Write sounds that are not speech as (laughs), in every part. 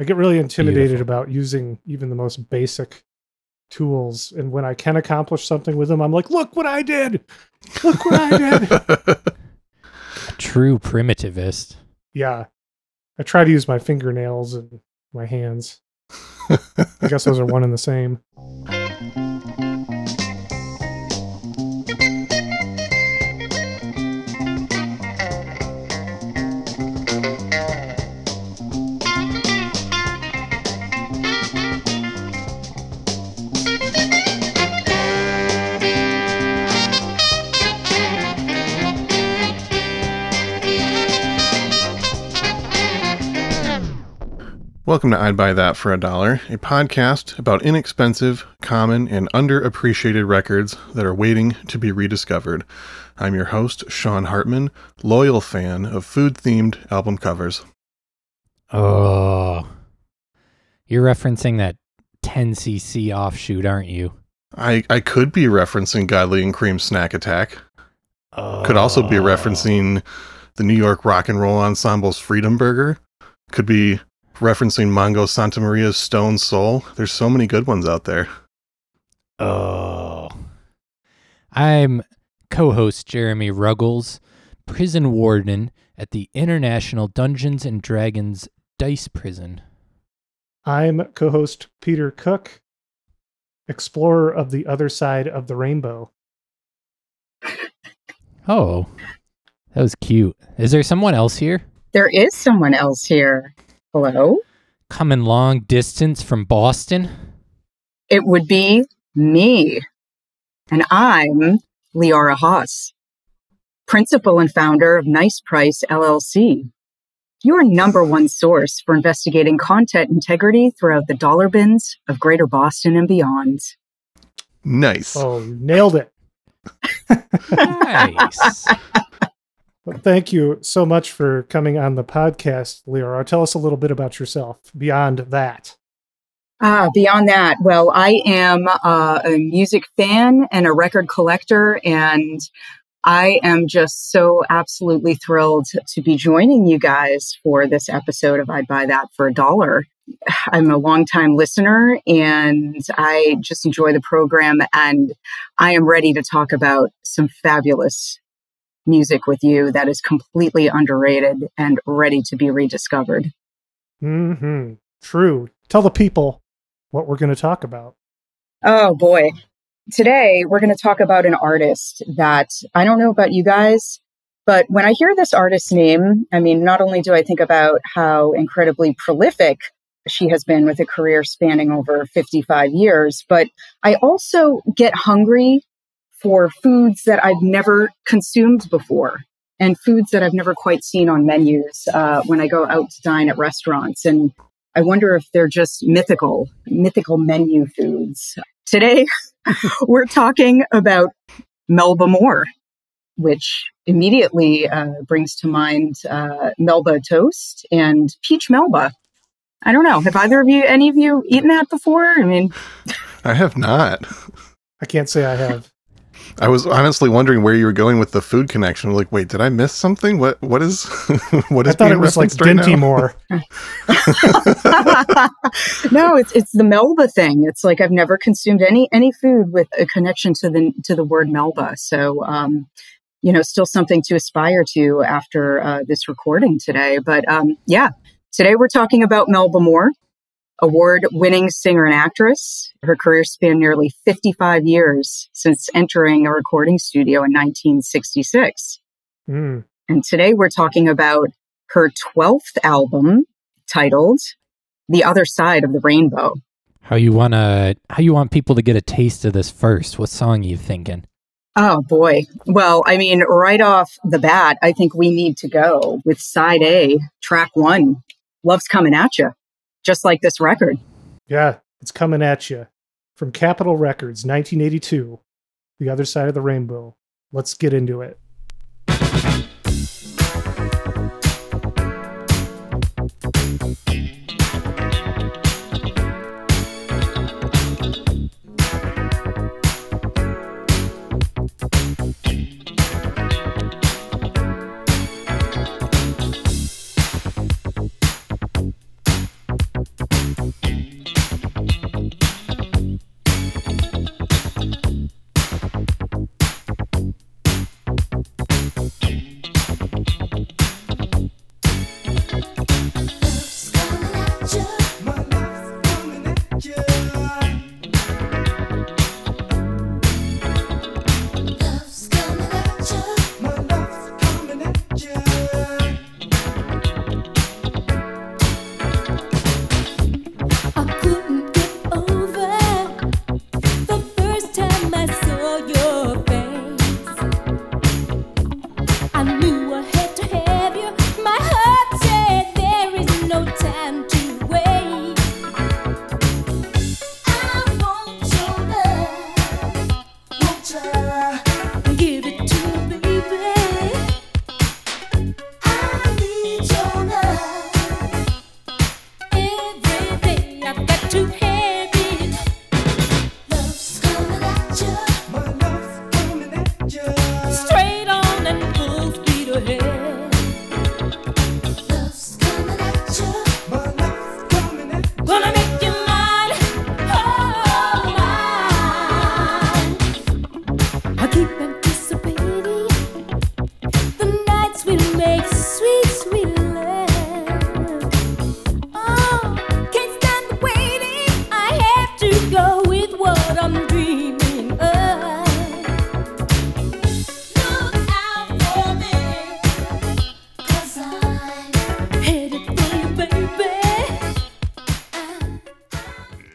I get really intimidated Beautiful. about using even the most basic tools. And when I can accomplish something with them, I'm like, look what I did. Look what I did. (laughs) True primitivist. Yeah. I try to use my fingernails and my hands. I guess those are one and the same. Welcome to I'd Buy That for a Dollar, a podcast about inexpensive, common, and underappreciated records that are waiting to be rediscovered. I'm your host, Sean Hartman, loyal fan of food themed album covers. Oh, you're referencing that 10cc offshoot, aren't you? I, I could be referencing Godley and Creme Snack Attack. Oh. Could also be referencing the New York Rock and Roll Ensemble's Freedom Burger. Could be referencing Mongo Santamaria's Stone Soul. There's so many good ones out there. Oh. I'm co host Jeremy Ruggles, prison warden at the International Dungeons and Dragons Dice Prison. I'm co host Peter Cook, explorer of the other side of the rainbow. Oh, that was cute. Is there someone else here? There is someone else here. Hello? Coming long distance from Boston? It would be me. And I'm Leora Haas, principal and founder of Nice Price LLC, your number one source for investigating content integrity throughout the dollar bins of greater Boston and beyond. Nice. Oh, nailed it. (laughs) nice. Well, thank you so much for coming on the podcast, Leora. Tell us a little bit about yourself beyond that. Ah, beyond that, well, I am uh, a music fan and a record collector, and I am just so absolutely thrilled to be joining you guys for this episode of I'd Buy That for a Dollar. I'm a longtime listener and I just enjoy the program, and I am ready to talk about some fabulous music with you that is completely underrated and ready to be rediscovered. Hmm. True. Tell the people what we're going to talk about. Oh boy. Today we're going to talk about an artist that I don't know about you guys, but when I hear this artist's name, I mean, not only do I think about how incredibly prolific she has been with a career spanning over 55 years, but I also get hungry for foods that I've never consumed before and foods that I've never quite seen on menus uh, when I go out to dine at restaurants. And I wonder if they're just mythical, mythical menu foods. Today, (laughs) we're talking about Melba Moore, which immediately uh, brings to mind uh, Melba toast and peach Melba. I don't know. Have either of you, any of you, eaten that before? I mean, I have not. I can't say I have. I was honestly wondering where you were going with the food connection. Like, wait, did I miss something? What what is (laughs) what is? I thought it was like right Dinty Moore. (laughs) (laughs) no, it's it's the Melba thing. It's like I've never consumed any any food with a connection to the to the word Melba. So, um, you know, still something to aspire to after uh, this recording today. But um, yeah, today we're talking about Melba Moore award winning singer and actress. Her career spanned nearly 55 years since entering a recording studio in 1966. Mm. And today we're talking about her 12th album titled The Other Side of the Rainbow. How you want to how you want people to get a taste of this first? What song are you thinking? Oh boy. Well, I mean, right off the bat, I think we need to go with side A, track 1. Love's coming at you just like this record. Yeah, it's coming at you from Capitol Records, 1982, The Other Side of the Rainbow. Let's get into it.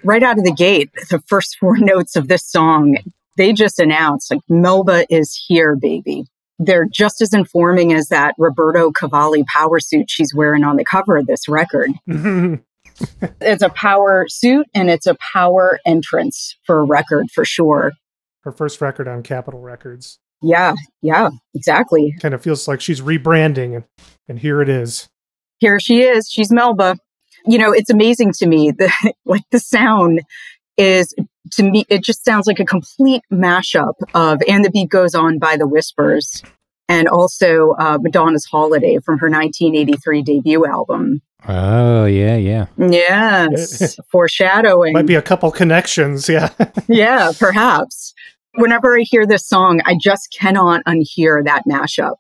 Right out of the gate, the first four (laughs) notes of this song, they just announced like Melba is here, baby. They're just as informing as that Roberto Cavalli power suit she's wearing on the cover of this record. (laughs) It's a power suit and it's a power entrance for a record for sure. Her first record on Capitol Records. Yeah, yeah, exactly. Kind of feels like she's rebranding, and, and here it is. Here she is. She's Melba. You know, it's amazing to me that (laughs) like the sound is to me it just sounds like a complete mashup of and the beat goes on by the whispers and also uh, madonna's holiday from her 1983 debut album Oh, yeah, yeah. yes (laughs) foreshadowing Might be a couple connections. Yeah. (laughs) yeah perhaps whenever i hear this song i just cannot unhear that mashup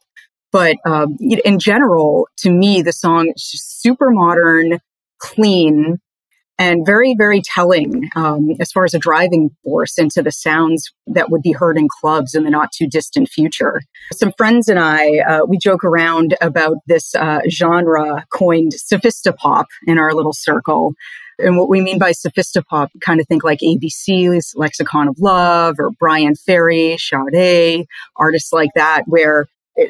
but um, in general to me the song is just super modern clean and very, very telling um, as far as a driving force into the sounds that would be heard in clubs in the not too distant future. Some friends and I, uh, we joke around about this uh, genre coined sophistopop in our little circle. And what we mean by sophistopop, kind of think like ABC's Lexicon of Love or Bryan Ferry, Sade, artists like that, where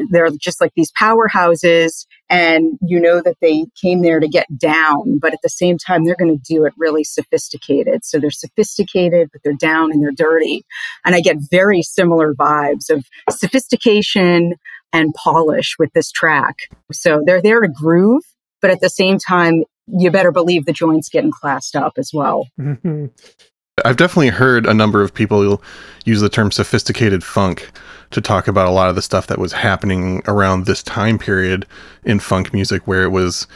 they're just like these powerhouses and you know that they came there to get down but at the same time they're going to do it really sophisticated. So they're sophisticated but they're down and they're dirty. And i get very similar vibes of sophistication and polish with this track. So they're there to groove but at the same time you better believe the joints getting classed up as well (laughs) mm-hmm. I've definitely heard a number of people use the term sophisticated funk to talk about a lot of the stuff that was happening around this time period in funk music, where it was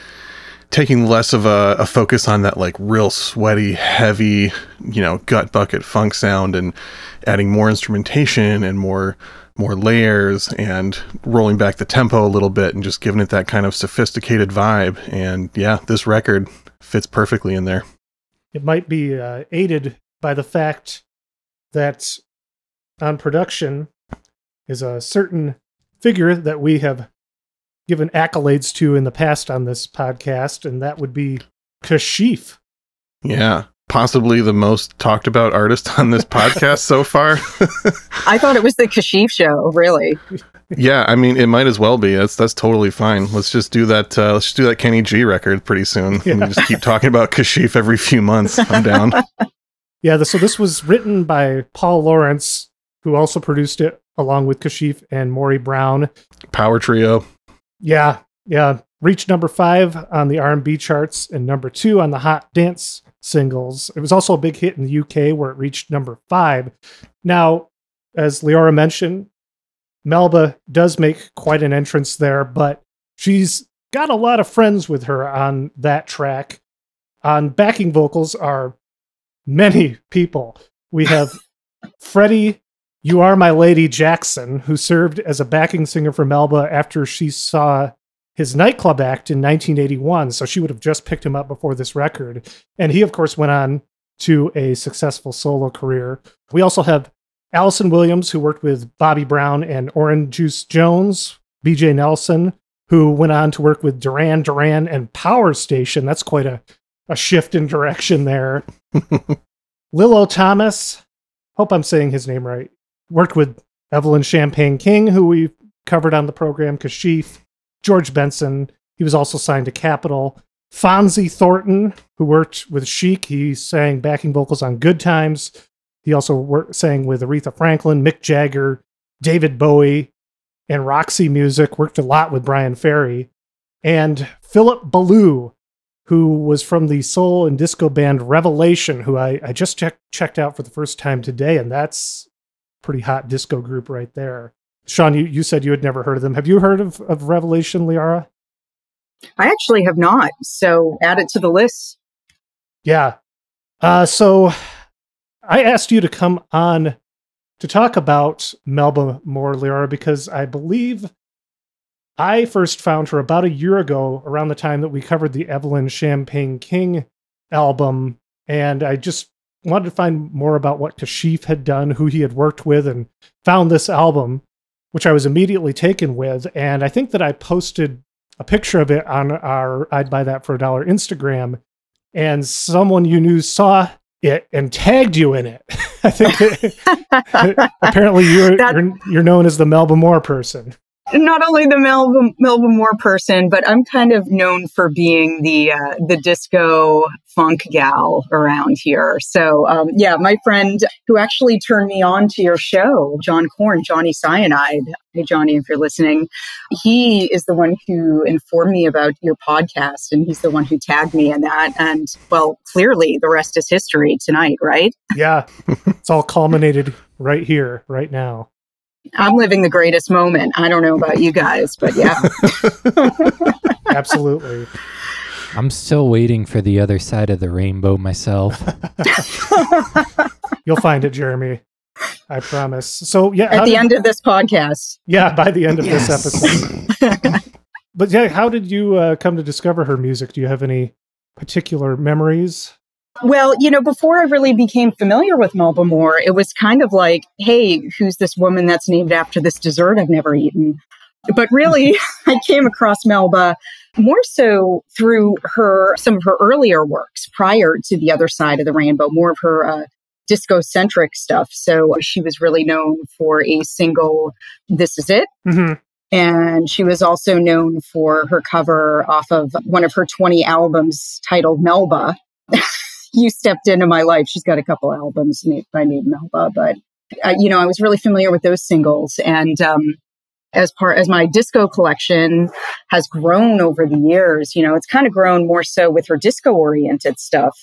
taking less of a, a focus on that like real sweaty, heavy, you know, gut bucket funk sound and adding more instrumentation and more more layers and rolling back the tempo a little bit and just giving it that kind of sophisticated vibe. And yeah, this record fits perfectly in there. It might be uh, aided by the fact that on production is a certain figure that we have given accolades to in the past on this podcast, and that would be Kashif. Yeah. Possibly the most talked about artist on this (laughs) podcast so far. i thought it was the kashif show really yeah, I mean, it might as well be. That's that's totally fine. Let's just do that. Uh, let's just do that Kenny G record pretty soon, Yeah. and just keep talking about Kashif every few months. I'm down. (laughs) Yeah, the, so this was written by Paul Laurence, who also produced it along with Kashif and Morrie Brown. Power trio. Yeah, yeah. Reached number five on the R&B charts and number two on the Hot Dance singles. It was also a big hit in the UK where it reached number five. Now, as Leora mentioned, Melba does make quite an entrance there, but she's got a lot of friends with her on that track. On backing vocals are many people. We (laughs) have Freddie You Are My Lady Jackson, who served as a backing singer for Melba after she saw his nightclub act in 1981. So she would have just picked him up before this record. And he, of course, went on to a successful solo career. We also have Alyson Williams, who worked with Bobby Brown and Orange Juice Jones, BJ Nelson, who went on to work with Duran Duran and Power Station. That's quite a, a shift in direction there. (laughs) Lillo Thomas, hope I'm saying his name right, worked with Evelyn Champagne King, who we covered on the program, Kashif, George Benson. He was also signed to Capitol. Fonzi Thornton, who worked with Chic, he sang backing vocals on Good Times. He also worked, sang with Aretha Franklin, Mick Jagger, David Bowie, and Roxy Music. Worked a lot with Bryan Ferry. And Philip Ballou, who was from the soul and disco band Revelation, who I, I just check, checked out for the first time today, and that's a pretty hot disco group right there. Sean, you, you said you had never heard of them. Have you heard of, of Revelation, Leora? I actually have not. So add it to the list. Yeah. Uh, so I asked you to come on to talk about Melba Moore, Leora, because I believe I first found her about a year ago around the time that we covered the Evelyn Champagne King album. And I just wanted to find more about what Kashif had done, who he had worked with, and found this album, which I was immediately taken with. And I think that I posted a picture of it on our I'd Buy That for a Dollar Instagram and someone you knew saw it and tagged you in it. (laughs) I think (laughs) (laughs) apparently you're, you're you're known as the Melba Moore person. Not only the Melba, Melba Moore person, but I'm kind of known for being the uh, the disco funk gal around here. So um, yeah, my friend who actually turned me on to your show, John Corn, Johnny Cyanide. Hey Johnny, if you're listening, he is the one who informed me about your podcast, and he's the one who tagged me in that. And well, clearly the rest is history tonight, right? Yeah, it's all culminated right here, right now. I'm living the greatest moment. I don't know about you guys, but yeah. (laughs) Absolutely. I'm still waiting for the other side of the rainbow myself. (laughs) You'll find it, Jeremy. I promise. So yeah, At the did- end of this podcast. yeah, by the end of Yes. this episode. (laughs) but yeah, how did you uh, come to discover her music? Do you have any particular memories? Well, you know, before I really became familiar with Melba Moore, it was kind of like, hey, who's this woman that's named after this dessert I've never eaten? But really, (laughs) (laughs) I came across Melba more so through her, some of her earlier works prior to the other side of the rainbow, more of her uh, disco centric stuff. So she was really known for a single, This Is It. hmm And she was also known for her cover off of one of her 20 albums titled Melba. (laughs) you stepped into my life. She's got a couple albums by Melba, but uh, you know, I was really familiar with those singles. And um, as part as my disco collection has grown over the years, you know, it's kind of grown more so with her disco oriented stuff.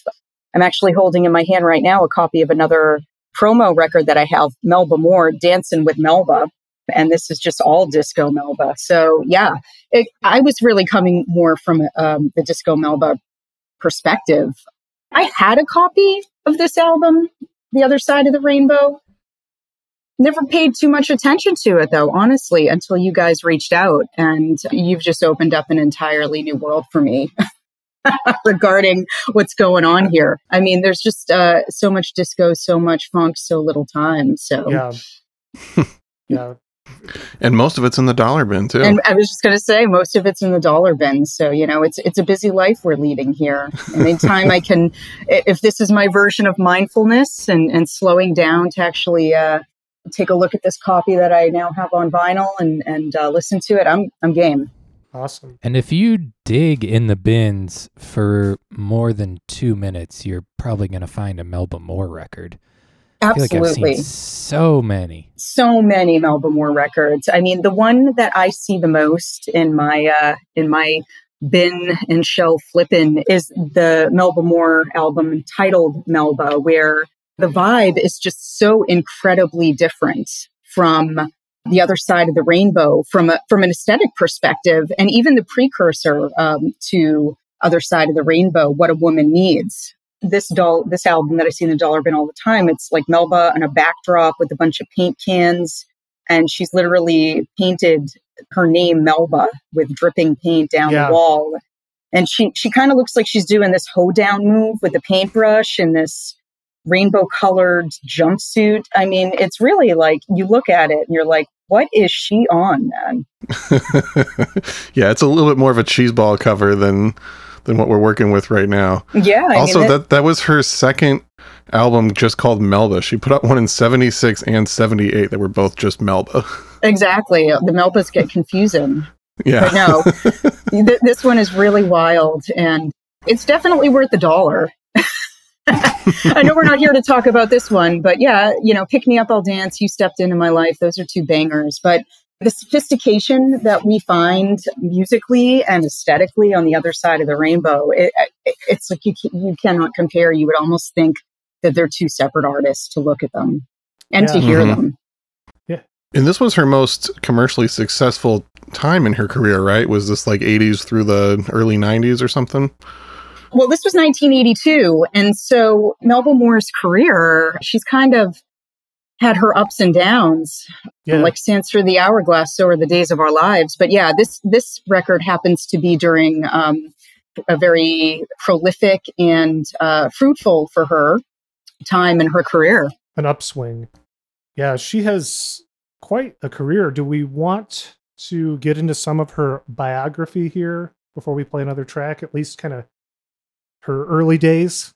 I'm actually holding in my hand right now a copy of another promo record that I have, Melba Moore, Dancing with Melba and this is just all disco melba so yeah it, i was really coming more from um, the disco melba perspective i had a copy of this album the other side of the rainbow never paid too much attention to it though honestly until you guys reached out and you've just opened up an entirely new world for me (laughs) regarding what's going on here i mean there's just uh, so much disco so much funk so little time so Yeah. (laughs) yeah. And most of it's in the dollar bin too. And I was just going to say, most of it's in the dollar bin. So you know, it's it's a busy life we're leading here. And anytime I can, (laughs) if this is my version of mindfulness and and slowing down to actually uh, take a look at this copy that I now have on vinyl and and uh, listen to it, I'm I'm game. Awesome. And if you dig in the bins for more than two minutes, you're probably going to find a Melba Moore record. I feel like I've Absolutely. seen so many. so many Melba Moore records. I mean, the one that I see the most in my uh, in my bin and shelf flipping is the Melba Moore album titled Melba, where the vibe is just so incredibly different from the other side of the rainbow from a, from an aesthetic perspective, and even the precursor um, to other side of the rainbow, what a woman needs this doll this album that I see in the dollar bin all the time, it's like Melba on a backdrop with a bunch of paint cans. And she's literally painted her name Melba with dripping paint down Yeah. the wall. And she she kind of looks like she's doing this hoedown move with the paintbrush and this rainbow colored jumpsuit. I mean, it's really like you look at it and you're like, what is she on, man? (laughs) yeah, it's a little bit more of a cheeseball cover than than what we're working with right now. Yeah. I also, mean, that that was her second album, just called Melba. She put out one in '76 and '78 that were both just Melba. (laughs) exactly. The Melbas get confusing. yeah, But no, (laughs) th- this one is really wild and it's definitely worth the dollar. (laughs) I know we're not here to talk about this one, but yeah, you know, Pick Me Up, I'll Dance, You Stepped Into My Life. Those are two bangers. But the sophistication that we find musically and aesthetically on the other side of the rainbow, it, it, it's like you, you cannot compare. You would almost think that they're two separate artists to look at them and to Yeah. hear Mhm. them. Yeah. And this was her most commercially successful time in her career, right? Was this like 80s through the early 90s or something? Well, this was 1982. And so Melba Moore's career, she's kind of had her ups and downs. Yeah. Like sands through the hourglass, so are the days of our lives. But yeah, this this record happens to be during um, a very prolific and uh, fruitful for her time in her career. an upswing. Yeah, she has quite a career. Do we want to get into some of her biography here before we play another track? At least kind of her early days.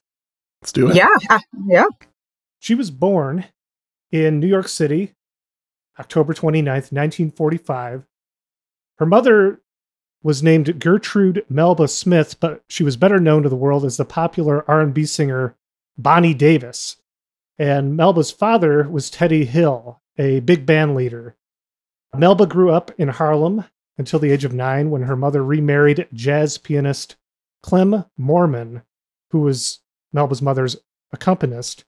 Let's do it. Yeah, uh, yeah. She was born in New York City, October 29th, 1945. Her mother was named Gertrude Melba Smith, but she was better known to the world as the popular R&B singer Bonnie Davis. And Melba's father was Teddy Hill, a big band leader. Melba grew up in Harlem until the age of 9 when her mother remarried jazz pianist Clem Moorman, who was Melba's mother's accompanist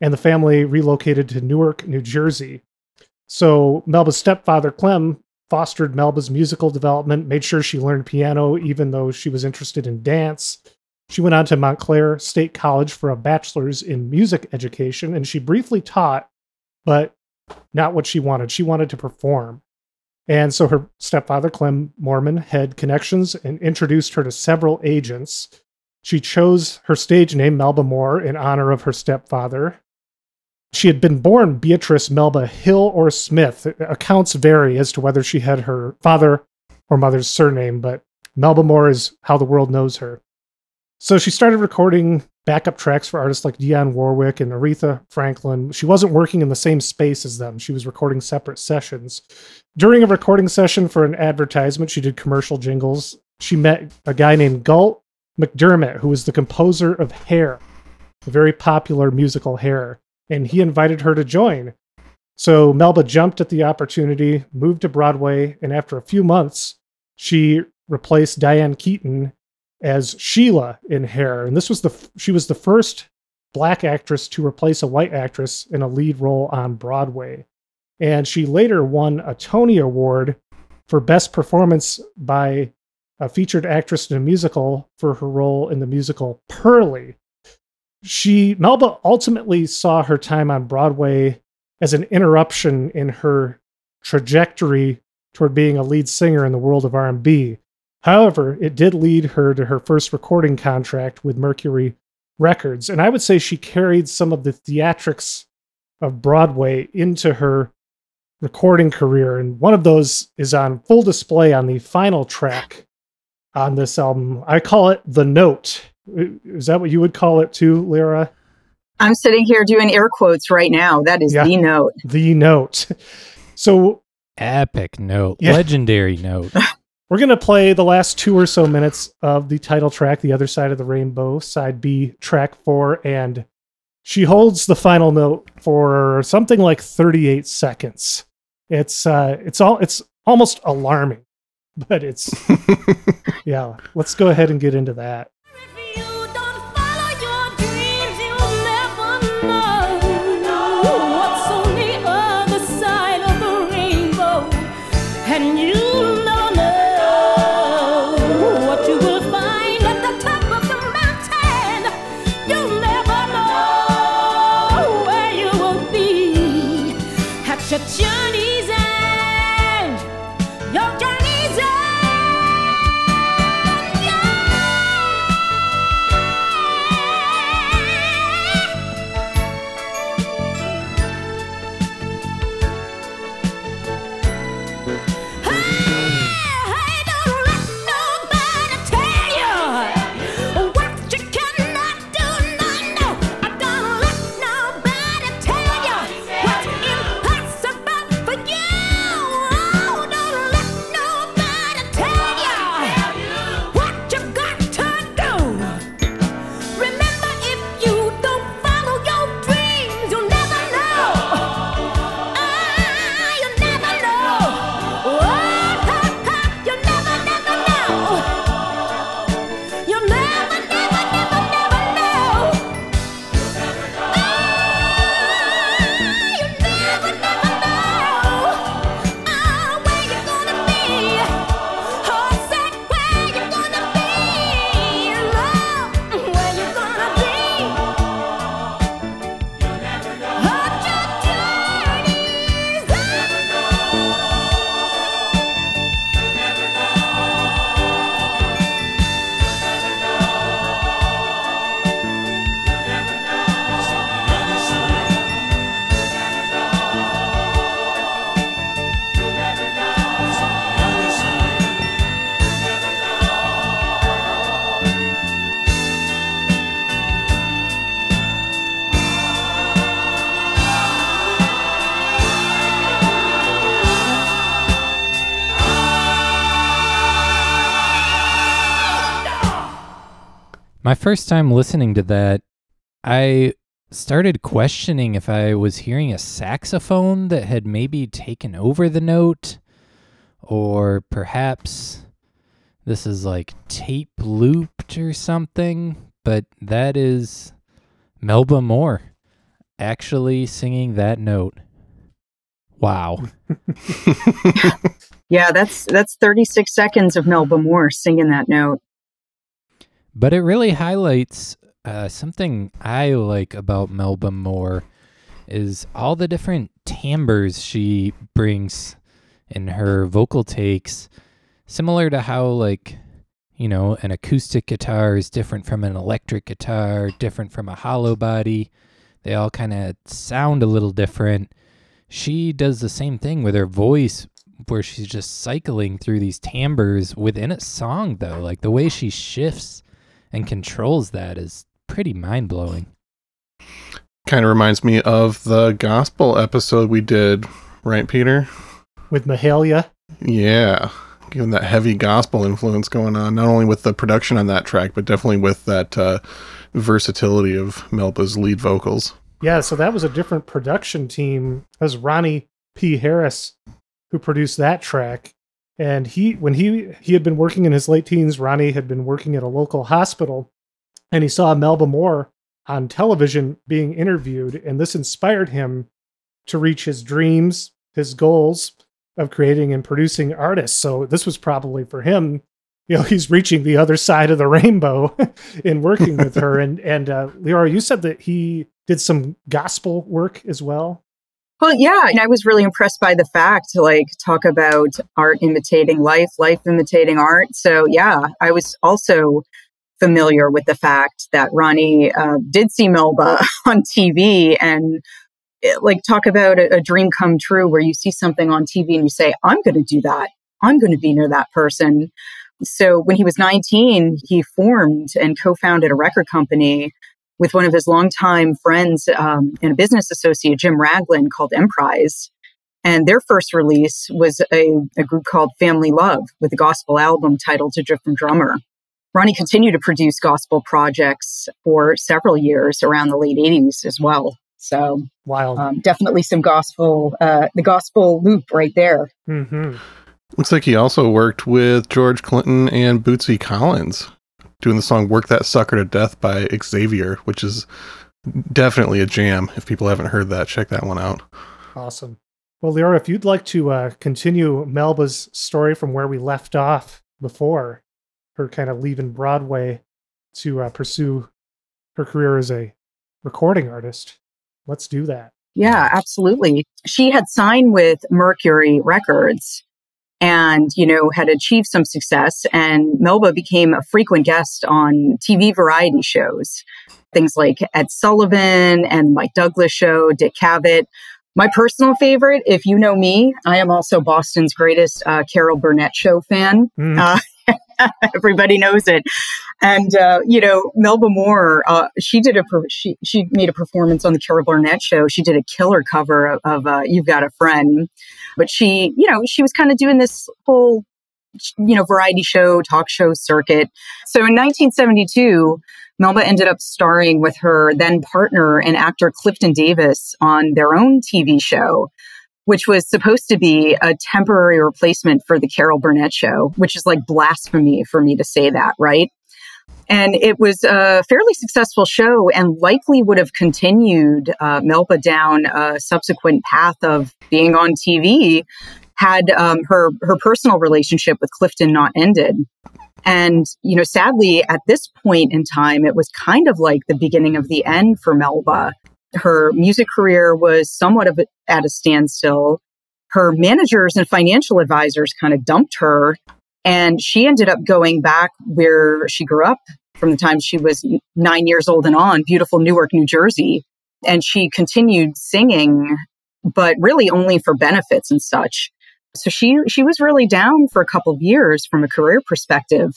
and the family relocated to Newark, New Jersey. So Melba's stepfather, Clem, fostered Melba's musical development, made sure she learned piano even though she was interested in dance. She went on to Montclair State College for a bachelor's in music education, and she briefly taught, but not what she wanted. She wanted to perform. And so her stepfather, Clem Moorman, had connections and introduced her to several agents. She chose her stage name, Melba Moore, in honor of her stepfather. She had been born Beatrice Melba Hill or Smith. Accounts vary as to whether she had her father or mother's surname, but Melba Moore is how the world knows her. So she started recording backup tracks for artists like Dionne Warwick and Aretha Franklin. She wasn't working in the same space as them, she was recording separate sessions. During a recording session for an advertisement, she did commercial jingles. She met a guy named Galt MacDermot, who was the composer of Hair, a very popular musical Hair, and he invited her to join. So Melba jumped at the opportunity, moved to Broadway, and after a few months, she replaced Diane Keaton as Sheila in Hair. And this was the she was the first black actress to replace a white actress in a lead role on Broadway. And she later won a Tony Award for Best Performance by a featured actress in a musical for her role in the musical Purlie. She Melba ultimately saw her time on Broadway as an interruption in her trajectory toward being a lead singer in the world of R&B. However, it did lead her to her first recording contract with Mercury Records, and I would say she carried some of the theatrics of Broadway into her recording career, and one of those is on full display on the final track on this album. I call it The Note. Is that what you would call it too, Lyra? I'm sitting here doing air quotes right now. That is Yeah. the note. The Note. So Epic note. Yeah. Legendary note. (laughs) We're going to play the last two or so minutes of the title track, The Other Side of the Rainbow, side B, track four. And she holds the final note for something like 38 seconds. It's, uh, it's all, it's almost alarming, but it's, (laughs) yeah, let's go ahead and get into that. First time listening to that, I started questioning if I was hearing a saxophone that had maybe taken over the note, or perhaps this is like tape looped or something. But that is Melba Moore actually singing that note. Wow. (laughs) yeah, that's that's 36 seconds of Melba Moore singing that note. But it really highlights uh, something I like about Melba Moore is all the different timbres she brings in her vocal takes, similar to how like you know an acoustic guitar is different from an electric guitar, different from a hollow body. They all kind of sound a little different. She does the same thing with her voice where she's just cycling through these timbres within a song though like the way she shifts and controls that is pretty mind blowing. Kind of reminds me of the gospel episode we did, right, Peter? With Mahalia? Yeah. Given that heavy gospel influence going on, not only with the production on that track, but definitely with that uh, versatility of Melba's lead vocals. Yeah, so that was a different production team. That was Ronnie P. Harris who produced that track. And he, when he he had been working in his late teens, Ronnie had been working at a local hospital, and he saw Melba Moore on television being interviewed, and this inspired him to reach his dreams, his goals of creating and producing artists. So this was probably for him. (laughs) You know, he's reaching the other side of the rainbow (laughs) in working with her. (laughs) And and uh, Leora, you said that he did some gospel work as well. Well, yeah, and I was really impressed by the fact to like talk about art imitating life, life imitating art. So, yeah, I was also familiar with the fact that Ronnie uh, did see Melba (laughs) on TV and it, like talk about a, a dream come true where you see something on TV and you say, I'm going to do that. I'm going to be near that person. So when he was 19, he formed and co-founded a record company with one of his longtime friends um, and a business associate, Jim Ragland, called Emprise. And their first release was a, a group called Family Love with a gospel album titled A Different Drummer. Ronnie continued to produce gospel projects for several years around the late 80s as well. So, wild. Um, definitely some gospel, uh, the gospel loop right there. Mm-hmm. Looks like he also worked with George Clinton and Bootsy Collins doing the song Work That Sucker to Death by Xavier, which is definitely a jam. If people haven't heard that, check that one out. Awesome. Well, Leora, if you'd like to uh, continue Melba's story from where we left off before, her kind of leaving Broadway to uh, pursue her career as a recording artist, let's do that. Yeah, absolutely. She had signed with Mercury Records and, you know, had achieved some success. And Melba became a frequent guest on TV variety shows, things like Ed Sullivan and Mike Douglas show, Dick Cavett. My personal favorite, if you know me, I am also Boston's greatest uh, Carol Burnett show fan. Mm. Uh, (laughs) everybody knows it. And uh, you know, Melba Moore, uh, she did a she she made a performance on the Carol Burnett show. She did a killer cover of, of uh, "You've Got a Friend," but she, you know, she was kind of doing this whole you know variety show talk show circuit. So in 1972. Melba ended up starring with her then partner and actor Clifton Davis on their own TV show which was supposed to be a temporary replacement for the Carol Burnett show, which is like blasphemy for me to say that, right? And it was a fairly successful show and likely would have continued uh, Melba down a subsequent path of being on TV had um, her her personal relationship with Clifton not ended. And you know, sadly, at this point in time, it was kind of like the beginning of the end for Melba. Her music career was somewhat of at a standstill. Her managers and financial advisors kind of dumped her, and she ended up going back where she grew up from the time she was nine years old and on, beautiful Newark, New Jersey. And she continued singing, but really only for benefits and such. So she she was really down for a couple of years from a career perspective.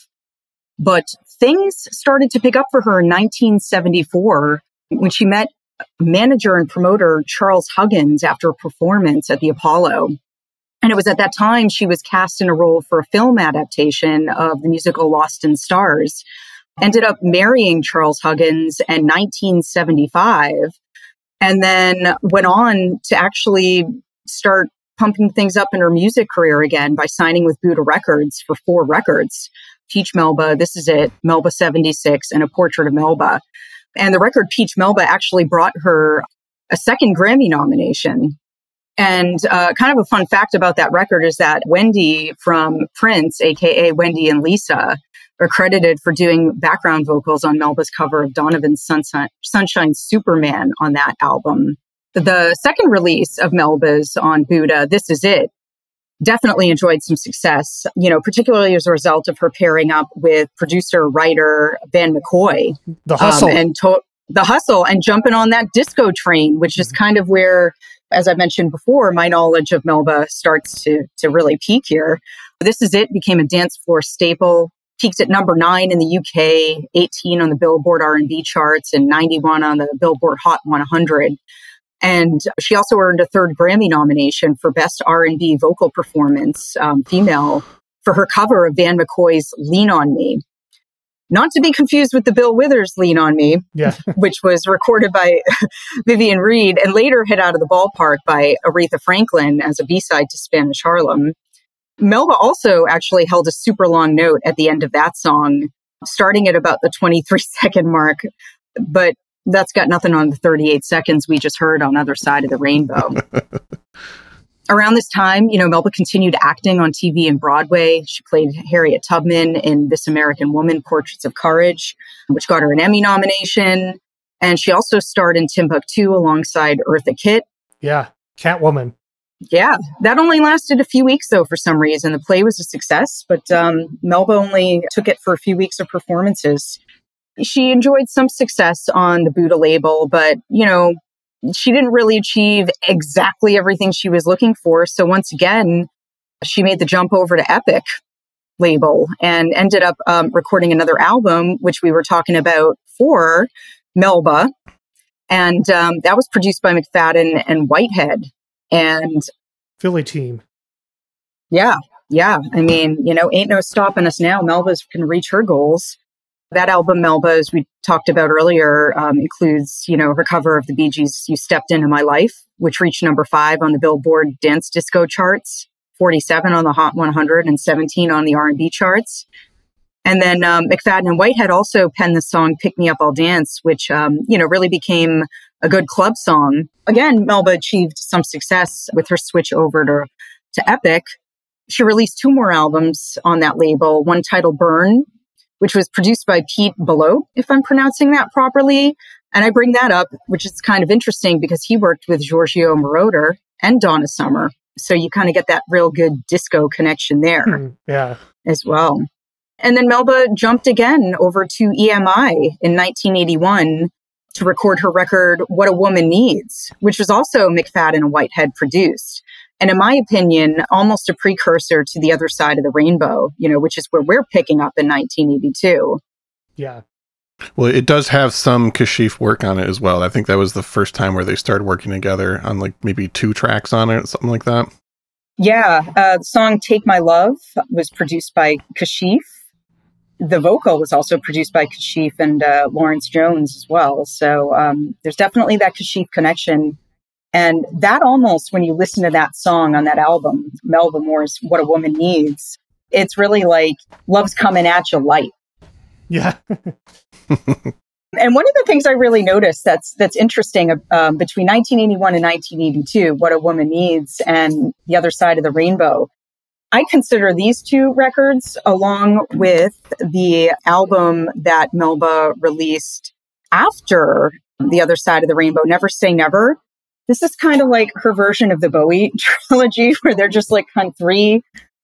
But things started to pick up for her in 1974 when she met manager and promoter Charles Huggins after a performance at the Apollo. And it was at that time she was cast in a role for a film adaptation of the musical Lost in Stars. ended up marrying Charles Huggins in 1975, and then went on to actually start pumping things up in her music career again by signing with Buddah Records for four records. Peach Melba, This Is It, Melba 76, and A Portrait of Melba. And the record Peach Melba actually brought her a second Grammy nomination. And uh, kind of a fun fact about that record is that Wendy from Prince, aka Wendy and Lisa, are credited for doing background vocals on Melba's cover of Donovan's Sunshine, Sunshine Superman on that album. The second release of Melba's on Buddah, This Is It, definitely enjoyed some success, you know, particularly as a result of her pairing up with producer, writer Van McCoy. The hustle. Um, and to- the hustle and jumping on that disco train, which is kind of where, as I mentioned before, my knowledge of Melba starts to, to really peak here. This is it became a dance floor staple. Peaked at number nine in the UK, 18 on the Billboard R&B charts, and 91 on the Billboard Hot 100. And she also earned a third Grammy nomination for Best R&B Vocal Performance, um, female, for her cover of Van McCoy's "Lean on Me." Not to be confused with the Bill Withers "Lean on Me," yeah. (laughs) which was recorded by (laughs) Vivian Reed and later hit out of the ballpark by Aretha Franklin as a B-side to Spanish Harlem. Melba also actually held a super long note at the end of that song, starting at about the 23 (laughs) second mark, but that's got nothing on the 38 seconds we just heard on Other Side of the Rainbow. (laughs) Around this time, you know, Melba continued acting on TV and Broadway. She played Harriet Tubman in This American Woman Portraits of Courage, which got her an Emmy nomination. And she also starred in Timbuktu alongside Eartha Kitt. Yeah. Catwoman. Yeah, that only lasted a few weeks though. For some reason, the play was a success, but um, Melba only took it for a few weeks of performances. She enjoyed some success on the Buddah label, but you know, she didn't really achieve exactly everything she was looking for. So once again, she made the jump over to Epic label and ended up um, recording another album, which we were talking about for Melba, and um, that was produced by McFadden and Whitehead. And Philly team. yeah, yeah. I mean, you know, ain't no stopping us now. Melba's can reach her goals. That album, Melba, as we talked about earlier, um, includes, you know, her cover of the Bee Gees' You Stepped Into My Life, which reached number five on the Billboard Dance Disco charts, 47 on the Hot 100 and 17 on the R&B charts. And then um, McFadden and Whitehead also penned the song "Pick Me Up, I'll Dance," which um, you know really became a good club song. Again, Melba achieved some success with her switch over to to Epic. She released two more albums on that label. One titled "Burn," which was produced by Pete Below, if I'm pronouncing that properly. And I bring that up, which is kind of interesting because he worked with Giorgio Moroder and Donna Summer. So you kind of get that real good disco connection there Hmm, yeah. as well. And then Melba jumped again over to EMI in 1981 to record her record What a Woman Needs, which was also McFadden and Whitehead produced. And in my opinion, almost a precursor to the other side of the rainbow, you know, which is where we're picking up in 1982. Yeah. Well, it does have some Kashif work on it as well. I think that was the first time where they started working together on like maybe two tracks on it, something like that. Yeah, uh, the song Take My Love was produced by Kashif. The vocal was also produced by Kashif and uh, Lawrence Jones as well. So um, there's definitely that Kashif connection. And that almost, when you listen to that song on that album, Melba Moore's What a Woman Needs, it's really like love's coming at you light. Yeah. (laughs) And one of the things I really noticed that's that's interesting um, between 1981 and 1982, "What a Woman Needs" and "The Other Side of the Rainbow," I consider these two records, along with the album that Melba released after "The Other Side of the Rainbow," "Never Say Never." This is kind of like her version of the Bowie (laughs) trilogy, where they're just like kind of three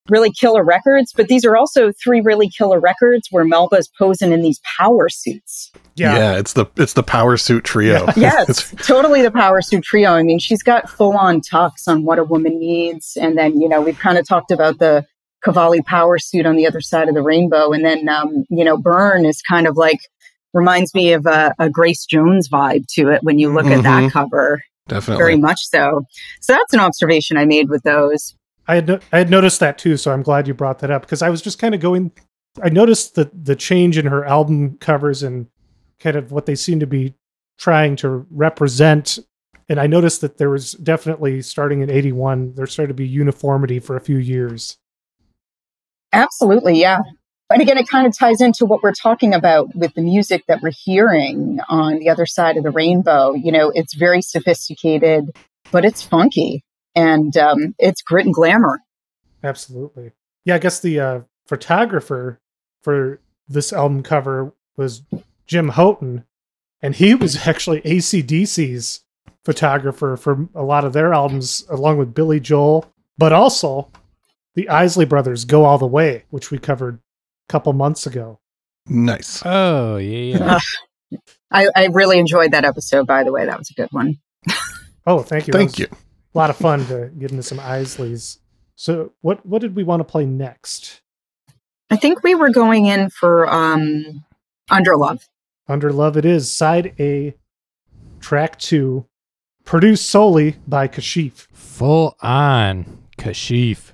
really killer records, but these are also three really killer records where Melba's posing in these power suits. Yeah. it's the it's the power suit trio. (laughs) Yes, totally the power suit trio. I mean, she's got full on tux on what a woman needs. And then, you know, we've kind of talked about the Cavalli power suit on the other side of the rainbow. And then, um, you know, Burn is kind of like, reminds me of a, a Grace Jones vibe to it when you look at Mhm. that cover. Definitely. Very much so. So that's an observation I made with those. I had no- I had noticed that too, so I'm glad you brought that up because I was just kind of going I noticed the the change in her album covers and kind of what they seem to be trying to represent. And I noticed that there was definitely starting in '81, there started to be uniformity for a few years. Absolutely, yeah. And again, it kind of ties into what we're talking about with the music that we're hearing on the other side of the rainbow. You know, it's very sophisticated, but it's funky and um, it's grit and glamour. Absolutely. Yeah, I guess the uh, photographer for this album cover was Jim Houghton, and he was (laughs) actually ACDC's photographer for a lot of their albums, along with Billy Joel, but also the Isley Brothers Go All the Way, which we covered couple months ago. Nice. Oh yeah, yeah. (laughs) I, I really enjoyed that episode, by the way. That was a good one. (laughs) Oh, thank you. Thank you. A lot of fun to get into some Isleys. So, what what did we want to play next? I think we were going in for um, Under Love. Under Love It Is, side A, track two, produced solely by Kashif. full on Kashif.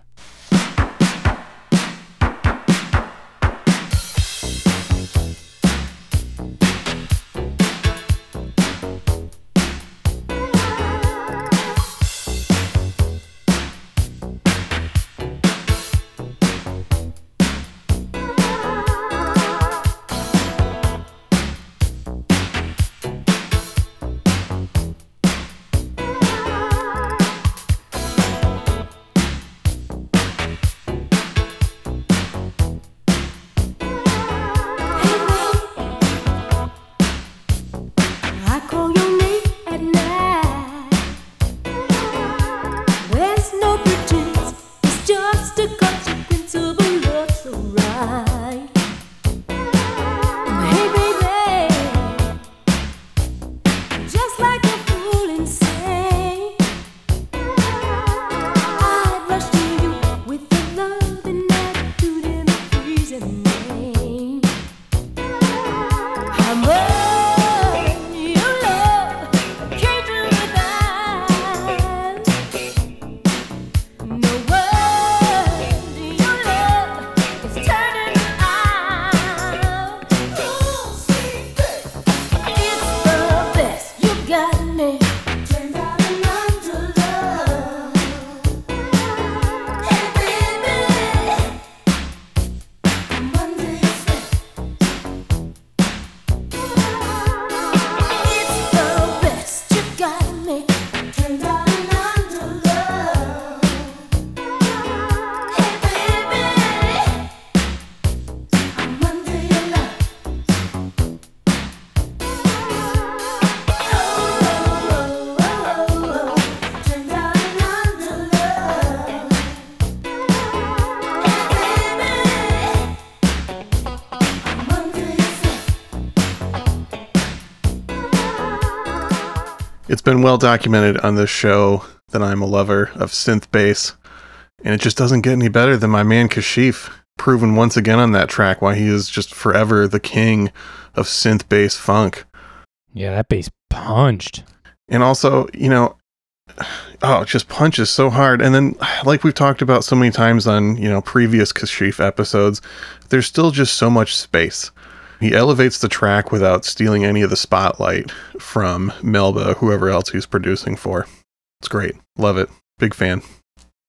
Been well documented on this show that I'm a lover of synth bass, and it just doesn't get any better than my man Kashif, proven once again on that track why he is just forever the king of synth bass funk. Yeah, that bass punched. And also, you know, oh, it just punches so hard. And then, like we've talked about so many times on, you know, previous Kashif episodes, there's still just so much space. He elevates the track without stealing any of the spotlight from Melba, whoever else he's producing for. It's great. Love it. Big fan.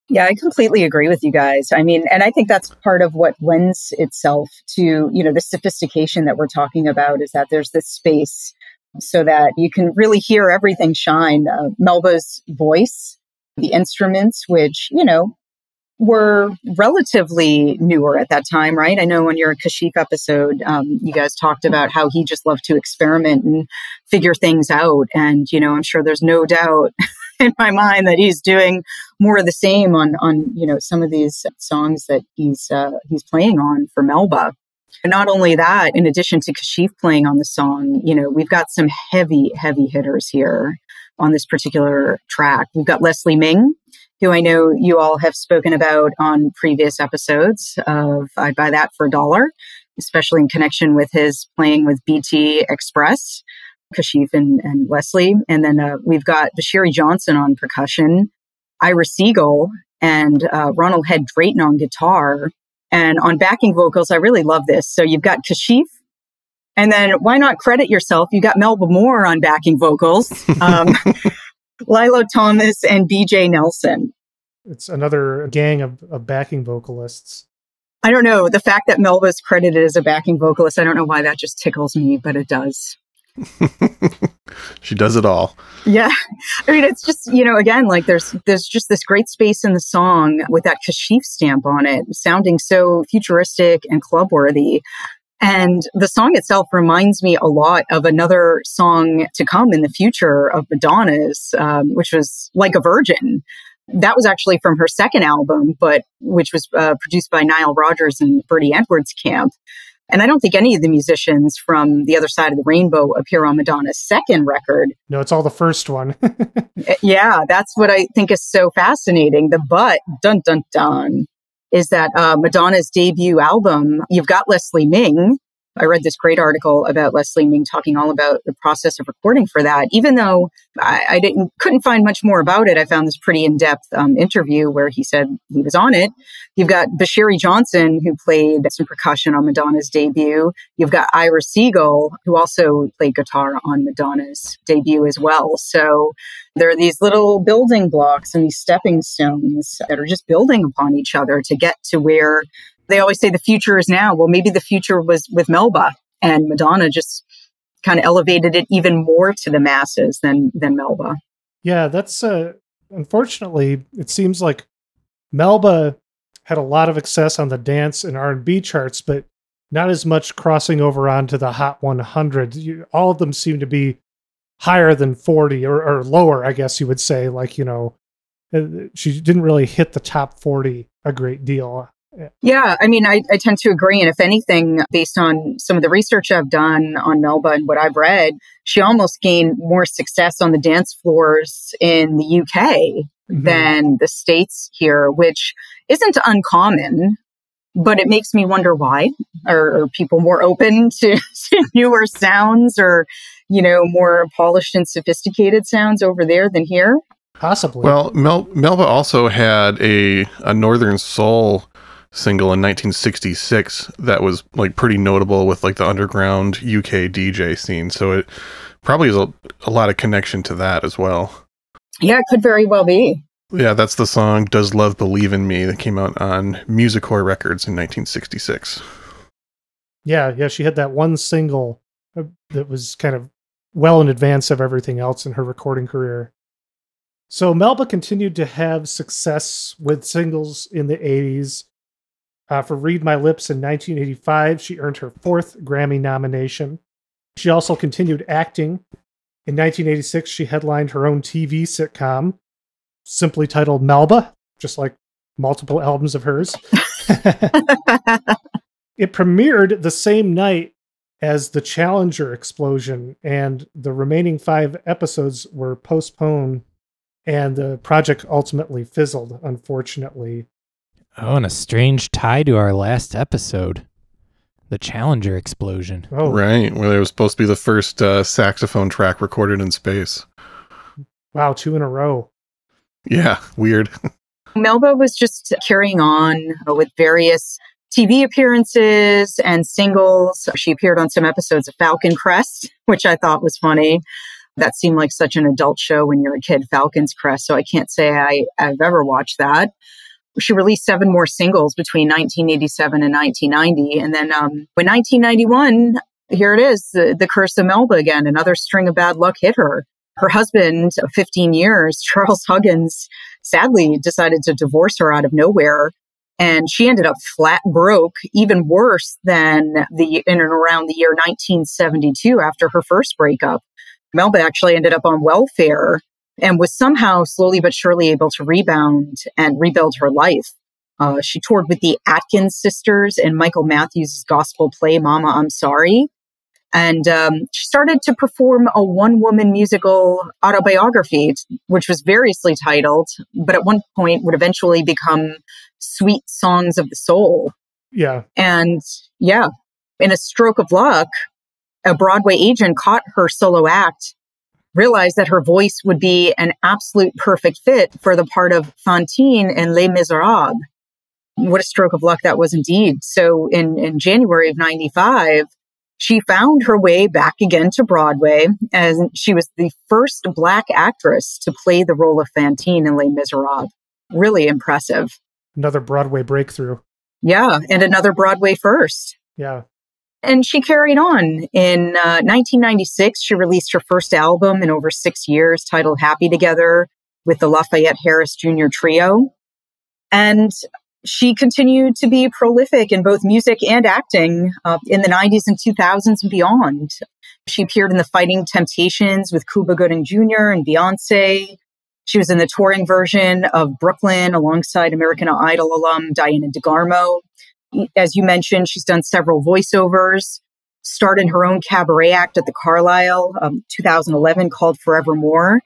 Yeah, I completely agree with you guys. I mean, and I think that's part of what lends itself to, you know, the sophistication that we're talking about is that there's this space so that you can really hear everything shine. Uh, Melba's voice, the instruments, which, you know, were relatively newer at that time, right? I know on your Kashif episode, um, you guys talked about how he just loved to experiment and figure things out. And, you know, I'm sure there's no doubt (laughs) in my mind that he's doing more of the same on, on, you know, some of these songs that he's, uh, he's playing on for Melba. And not only that, in addition to Kashif playing on the song, you know, we've got some heavy, heavy hitters here on this particular track. We've got Leslie Ming, who I know you all have spoken about on previous episodes of I'd Buy That for a Dollar, especially in connection with his playing with BT Express, Kashif and, and Leslie. And then uh, we've got Bashiri Johnson on percussion, Ira Siegel, and uh, Ronald Head Drayton on guitar. And on backing vocals, I really love this. So you've got Kashif, and then why not credit yourself? You got Melba Moore on backing vocals, (laughs) um, Lillo Thomas, and BJ Nelson. It's another gang of, of backing vocalists. I don't know. The fact that Melba is credited as a backing vocalist, I don't know why that just tickles me, but it does. (laughs) she does it all. Yeah. (laughs) I mean, it's just, you know, again, like there's, there's just this great space in the song with that Kashif stamp on it, sounding so futuristic and club worthy. And the song itself reminds me a lot of another song to come in the future of Madonna's, um, which was Like a Virgin. That was actually from her second album, but which was uh, produced by Nile Rodgers and Bertie Edwards Camp. And I don't think any of the musicians from the other side of the rainbow appear on Madonna's second record. No, it's all the first one. (laughs) yeah, that's what I think is so fascinating. The but, dun dun dun, is that uh, Madonna's debut album, you've got Leslie Ming, I read this great article about Leslie Ming talking all about the process of recording for that. Even though I, I didn't couldn't find much more about it, I found this pretty in depth um, interview where he said he was on it. You've got Bashiri Johnson who played some percussion on Madonna's debut. You've got Ira Siegel who also played guitar on Madonna's debut as well. So there are these little building blocks and these stepping stones that are just building upon each other to get to where they always say the future is now. Well, maybe the future was with Melba and Madonna just kind of elevated it even more to the masses than than Melba. Yeah, that's uh unfortunately it seems like Melba had a lot of success on the dance and R&B charts, but not as much crossing over onto the Hot 100. You, all of them seem to be higher than 40 or, or lower, I guess you would say. Like, you know, uh, she didn't really hit the top 40 a great deal. Yeah, I mean, I, I tend to agree. And if anything, based on some of the research I've done on Melba and what I've read, she almost gained more success on the dance floors in the UK mm-hmm. than the States here, which isn't uncommon. But it makes me wonder why. Are, are people more open (laughs) to, to newer sounds or, you know, more polished and sophisticated sounds over there than here? Possibly. Well, Mel- Melba also had a, a Northern Soul single in 1966 that was like pretty notable with like the underground UK DJ scene. So it probably is a, a lot of connection to that as well. Yeah, it could very well be. Yeah, that's the song Does Love Believe in Me that came out on Musicor Records in 1966. Yeah, yeah, she had that one single uh, that was kind of well in advance of everything else in her recording career. So Melba continued to have success with singles in the 80s. Uh, for Read My Lips in 1985, she earned her fourth Grammy nomination. She also continued acting. In 1986, she headlined her own TV sitcom, simply titled Melba, just like multiple albums of hers. (laughs) it premiered the same night as the Challenger explosion, and the remaining five episodes were postponed, and the project ultimately fizzled, unfortunately. Oh, and a strange tie to our last episode the Challenger explosion. Oh, Right, where it was supposed to be the first uh, saxophone track recorded in space. wow, two in a row. Yeah, weird. (laughs) Melba was just carrying on with various TV appearances and singles. She appeared on some episodes of Falcon Crest, which I thought was funny. That seemed like such an adult show when you're a kid, Falcon's Crest. So I can't say I, I've ever watched that. She released seven more singles between 1987 and 1990. And then um, in 1991, here it is, the, the curse of Melba again. Another string of bad luck hit her. Her husband of 15 years, (laughs) Charles Huggins, sadly decided to divorce her out of nowhere. And she ended up flat broke, even worse than the in and around the year 1972 after her first breakup. Melba actually ended up on welfare and was somehow slowly but surely able to rebound and rebuild her life. Uh, she toured with the Atkins sisters and Michael Matthews' gospel play, Mama, I'm Sorry. And um, she started to perform a one woman musical autobiography, which was variously titled, but at one point would eventually become Sweet Songs of the Soul. Yeah. And yeah, in a stroke of luck, a Broadway agent caught her solo act realized that her voice would be an absolute perfect fit for the part of Fantine in Les Miserables. what a stroke of luck that was indeed. So in, in January of 95, she found her way back again to Broadway, and she was the first Black actress to play the role of Fantine in Les Miserables. Really impressive. Another Broadway breakthrough. Yeah, and another Broadway first. Yeah. And she carried on. In uh, 1996, she released her first album in over six years titled Happy Together with the Lafayette Harris Jr. Trio. And she continued to be prolific in both music and acting uh, in the 90s and 2000s and beyond. She appeared in The Fighting Temptations with Cuba Gooding Jr. and Beyonce. She was in the touring version of Brooklyn alongside American Idol alum Diana DeGarmo. As you mentioned, she's done several voiceovers, started her own cabaret act at the Carlyle, um, 2011 called Forevermore,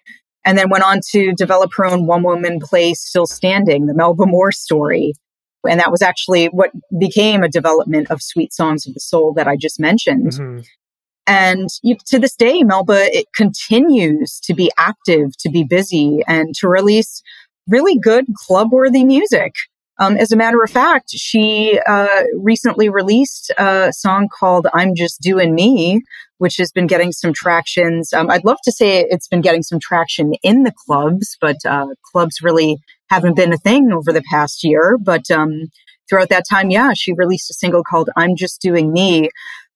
and then went on to develop her own one woman play, Still Standing, the Melba Moore story. And that was actually what became a development of Sweet Songs of the Soul that I just mentioned. Mhm. And you, to this day, Melba it continues to be active, to be busy, and to release really good club worthy music. Um, as a matter of fact, she uh, recently released a song called I'm Just Doing Me, which has been getting some tractions. Um, I'd love to say it's been getting some traction in the clubs, but uh, clubs really haven't been a thing over the past year. But um, throughout that time, yeah, she released a single called I'm Just Doing Me,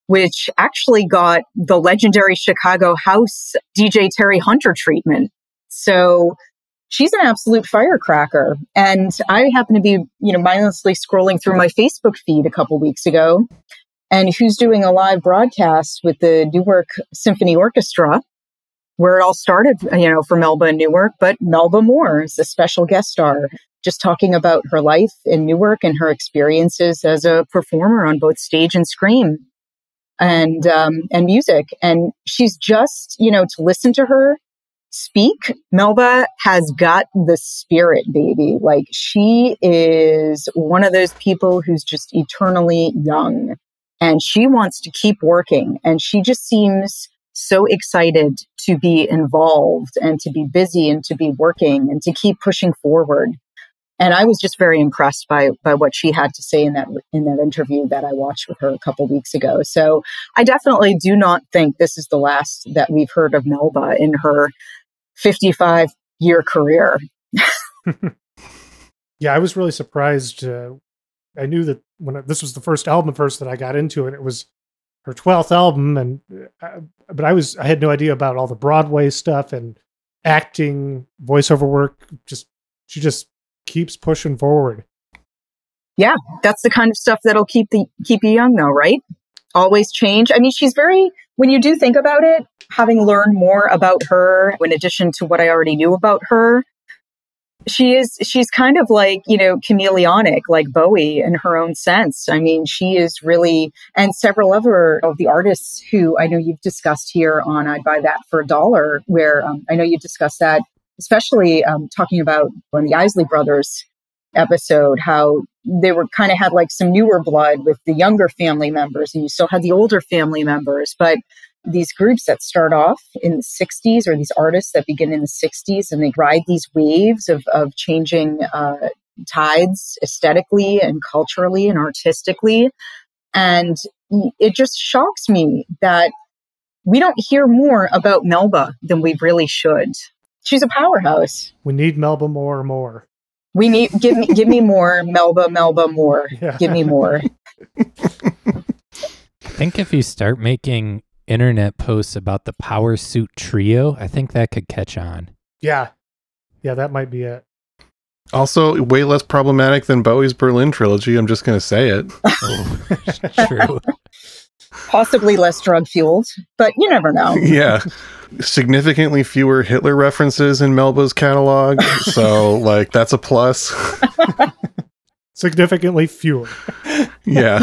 which actually got the legendary Chicago house DJ Terry Hunter treatment. So she's an absolute firecracker. And I happen to be, you know, mindlessly scrolling through my Facebook feed a couple weeks ago. And who's doing a live broadcast with the Newark Symphony Orchestra, where it all started, you know, for Melba in Newark, but Melba Moore is a special guest star, just talking about her life in Newark and her experiences as a performer on both stage and screen and um, and music. And she's just, you know, to listen to her speak, Melba has got the spirit, baby. Like she is one of those people who's just eternally young and she wants to keep working. And she just seems so excited to be involved and to be busy and to be working and to keep pushing forward. And I was just very impressed by by what she had to say in that in that interview that I watched with her a couple weeks ago. So I definitely do not think this is the last that we've heard of Melba in her 55 year career. (laughs) Yeah, I was really surprised. Uh, I knew that when I, this was the first album first that I got into, and it was her twelfth album, and uh, but I was I had no idea about all the Broadway stuff and acting, voiceover work. Just she just keeps pushing forward. Yeah, that's the kind of stuff that'll keep the keep you young though, right? Always change. I mean, she's very when you do think about it, having learned more about her in addition to what I already knew about her, she is she's kind of like, you know, chameleonic like Bowie in her own sense. I mean, she is really and several other of the artists who I know you've discussed here on I'd buy that for a dollar where um, I know you discussed that especially um, talking about when the Isley brothers episode, how they were kind of had like some newer blood with the younger family members, and you still had the older family members. But these groups that start off in the 60s, or these artists that begin in the 60s, and they ride these waves of, of changing uh, tides aesthetically and culturally and artistically. And it just shocks me that we don't hear more about Melba than we really should. She's a powerhouse. We need Melba more, and more. We need give me give me more (laughs) Melba Melba more. Yeah. Give me more. I think if you start making internet posts about the Power Suit Trio, I think that could catch on. Yeah, yeah, that might be it. Also, way less problematic than Bowie's Berlin trilogy. I'm just going to say it. (laughs) True. (laughs) Possibly less drug fueled, but you never know. (laughs) yeah. Significantly fewer Hitler references in Melba's catalog. (laughs) So, like, that's a plus. (laughs) Significantly fewer. yeah.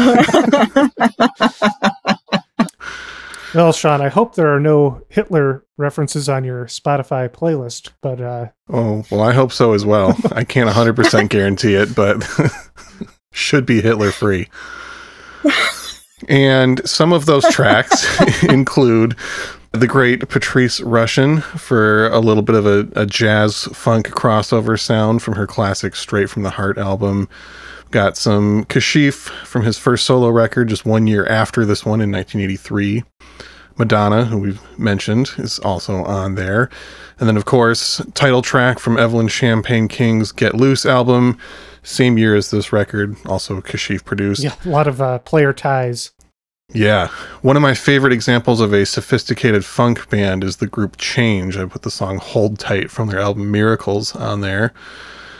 Well, Sean, I hope there are no Hitler references on your Spotify playlist, but uh, Oh, well, I hope so as well. I can't 100% guarantee it, but should be Hitler free. And some of those tracks (laughs) include the great Patrice Rushen for a little bit of a, a jazz funk crossover sound from her classic Straight from the Heart album. Got some Kashif from his first solo record just one year after this one in 1983. Madonna, who we've mentioned, is also on there. And then, of course, title track from Evelyn Champagne King's Get Loose album, same year as this record, also Kashif produced. Yeah, a lot of uh, player ties. Yeah. One of my favorite examples of a sophisticated funk band is the group Change. I put the song Hold Tight from their album Miracles on there.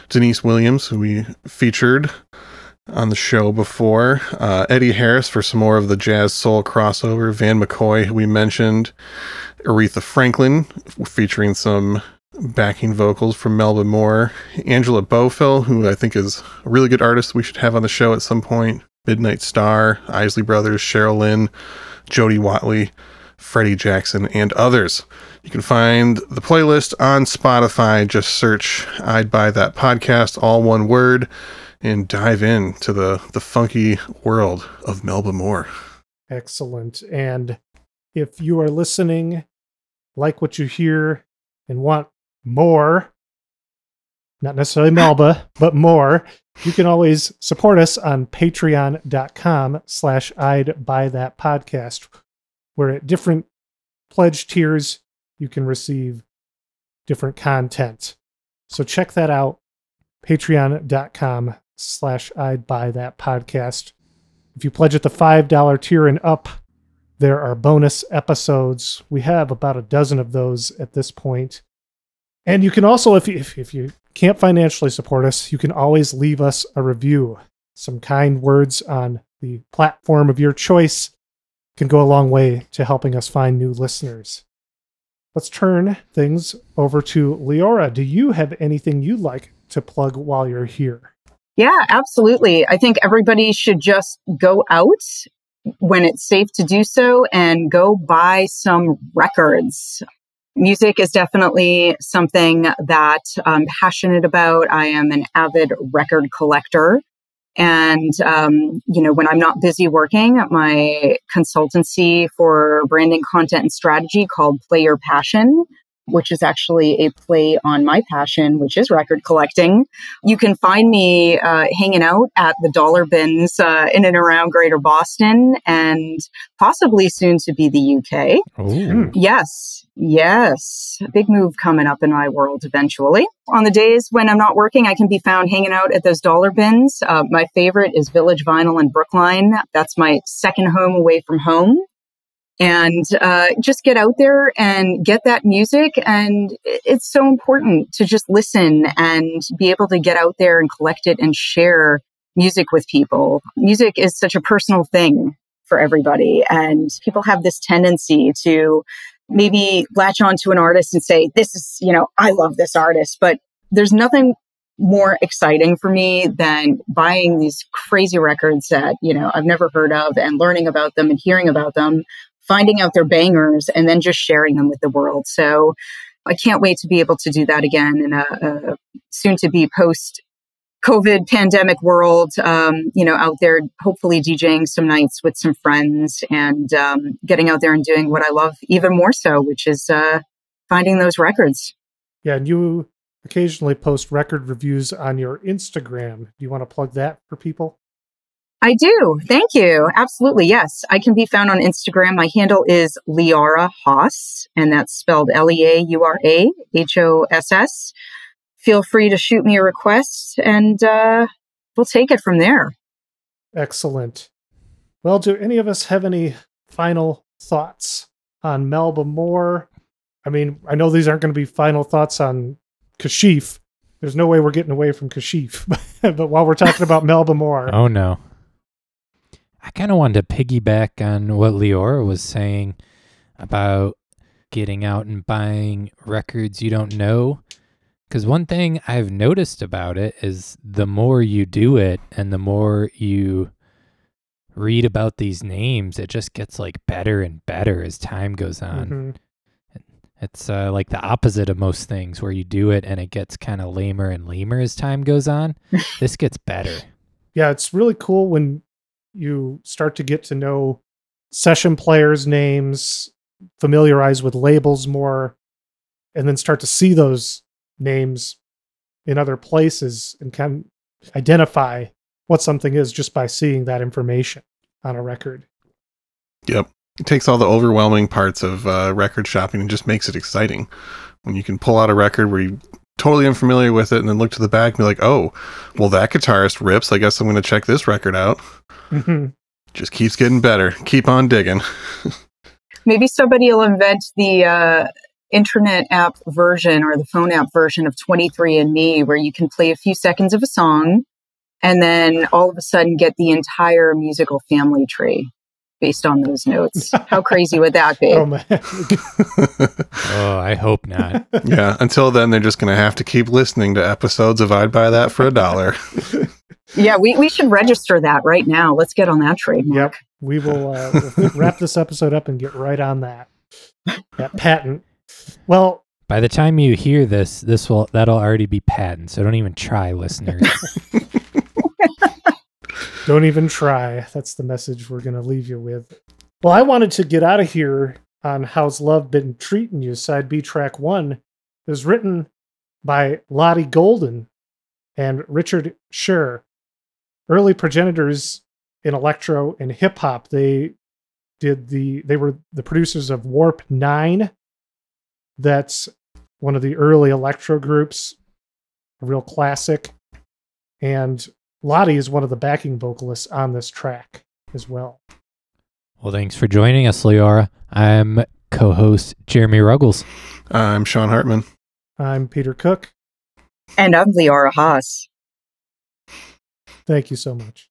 Deniece Williams, who we featured on the show before. Uh, Eddie Harris for some more of the jazz soul crossover. Van McCoy, who we mentioned. Aretha Franklin, featuring some backing vocals from Melba Moore. Angela Bofill, who I think is a really good artist we should have on the show at some point. Midnight Star, Isley Brothers, Cheryl Lynn, Jody Watley, Freddie Jackson, and others. You can find the playlist on Spotify. Just search I'd Buy That Podcast, all one word, and dive into the, the funky world of Melba Moore. Excellent. And if you are listening, like what you hear, and want more, not necessarily Melba, but more, you can always support us on patreon.com slash I'd buy that podcast, where at different pledge tiers, you can receive different content. So check that out, patreon.com slash I'd buy that podcast. If you pledge at the $5 tier and up, there are bonus episodes. We have about a dozen of those at this point. And you can also, if you, if, if you can't financially support us, you can always leave us a review. Some kind words on the platform of your choice can go a long way to helping us find new listeners. Let's turn things over to Leora. Do you have anything you'd like to plug while you're here? Yeah, absolutely. I think everybody should just go out when it's safe to do so and go buy some records. Music is definitely something that I'm passionate about. I am an avid record collector. And, um, you know, when I'm not busy working at my consultancy for branding content and strategy called Play Your Passion, which is actually a play on my passion, which is record collecting. You can find me uh, hanging out at the dollar bins uh, in and around Greater Boston and possibly soon to be the UK. Ooh. Yes, yes. Big move coming up in my world eventually. On the days when I'm not working, I can be found hanging out at those dollar bins. Uh, my favorite is Village Vinyl in Brookline. That's my second home away from home and uh, just get out there and get that music. And it's so important to just listen and be able to get out there and collect it and share music with people. Music is such a personal thing for everybody, and people have this tendency to maybe latch onto an artist and say, This is, you know, I love this artist, but there's nothing more exciting for me than buying these crazy records that, you know, I've never heard of and learning about them and hearing about them finding out their bangers and then just sharing them with the world. So I can't wait to be able to do that again in a, a soon to be post COVID pandemic world, um, you know, out there, hopefully DJing some nights with some friends and um, getting out there and doing what I love even more so, which is uh, finding those records. Yeah, and you occasionally post record reviews on your Instagram. Do you want to plug that for people? I do. Thank you. Absolutely. Yes. I can be found on Instagram. My handle is Leora Haas, and that's spelled L E A U R A H O S S. Feel free to shoot me a request and uh, we'll take it from there. Excellent. Well, do any of us have any final thoughts on Melba Moore? I mean, I know these aren't going to be final thoughts on Kashif. There's no way we're getting away from Kashif. (laughs) but while we're talking about Melba Moore, Oh no. I kind of wanted to piggyback on what Leora was saying about getting out and buying records you don't know. Because one thing I've noticed about it is the more you do it and the more you read about these names, it just gets like better and better as time goes on. Mhm. It's uh, like the opposite of most things where you do it and it gets kind of lamer and lamer as time goes on. (laughs) this gets better. yeah, it's really cool when you start to get to know session players' names, familiarize with labels more, and then start to see those names in other places and can identify what something is just by seeing that information on a record. Yep. It takes all the overwhelming parts of uh, record shopping and just makes it exciting. When you can pull out a record where you totally unfamiliar with it and then look to the back and be like, oh, well, that guitarist rips. I guess I'm going to check this record out. Mhm. Just keeps getting better. Keep on digging. (laughs) Maybe somebody will invent the uh, internet app version or the phone app version of 23andMe where you can play a few seconds of a song and then all of a sudden get the entire musical family tree based on those notes. (laughs) How crazy would that be? Oh man, (laughs) Oh, I hope not. yeah. Until then, they're just going to have to keep listening to episodes of I'd Buy That for a Dollar. (laughs) Yeah, we, we should register that right now. Let's get on that trademark. Yep. we will uh, we'll wrap this episode up and get right on that. That patent. Well, By the time you hear this, this will that'll already be patent. So don't even try, listeners. Don't even try. That's the message we're going to leave you with. Well, I wanted to get out of here on How's Love Been Treating You, side B track one. It was written by Lottie Golden and Richard Scher, early progenitors in electro and hip hop. They did the they were the producers of Warp 9. That's one of the early electro groups, a real classic. And Lottie is one of the backing vocalists on this track as well. well, thanks for joining us, Leora. I'm co-host Jeremy Ruggles. I'm Sean Hartman. I'm Peter Cook. And I'm Leora Haas. Thank you so much.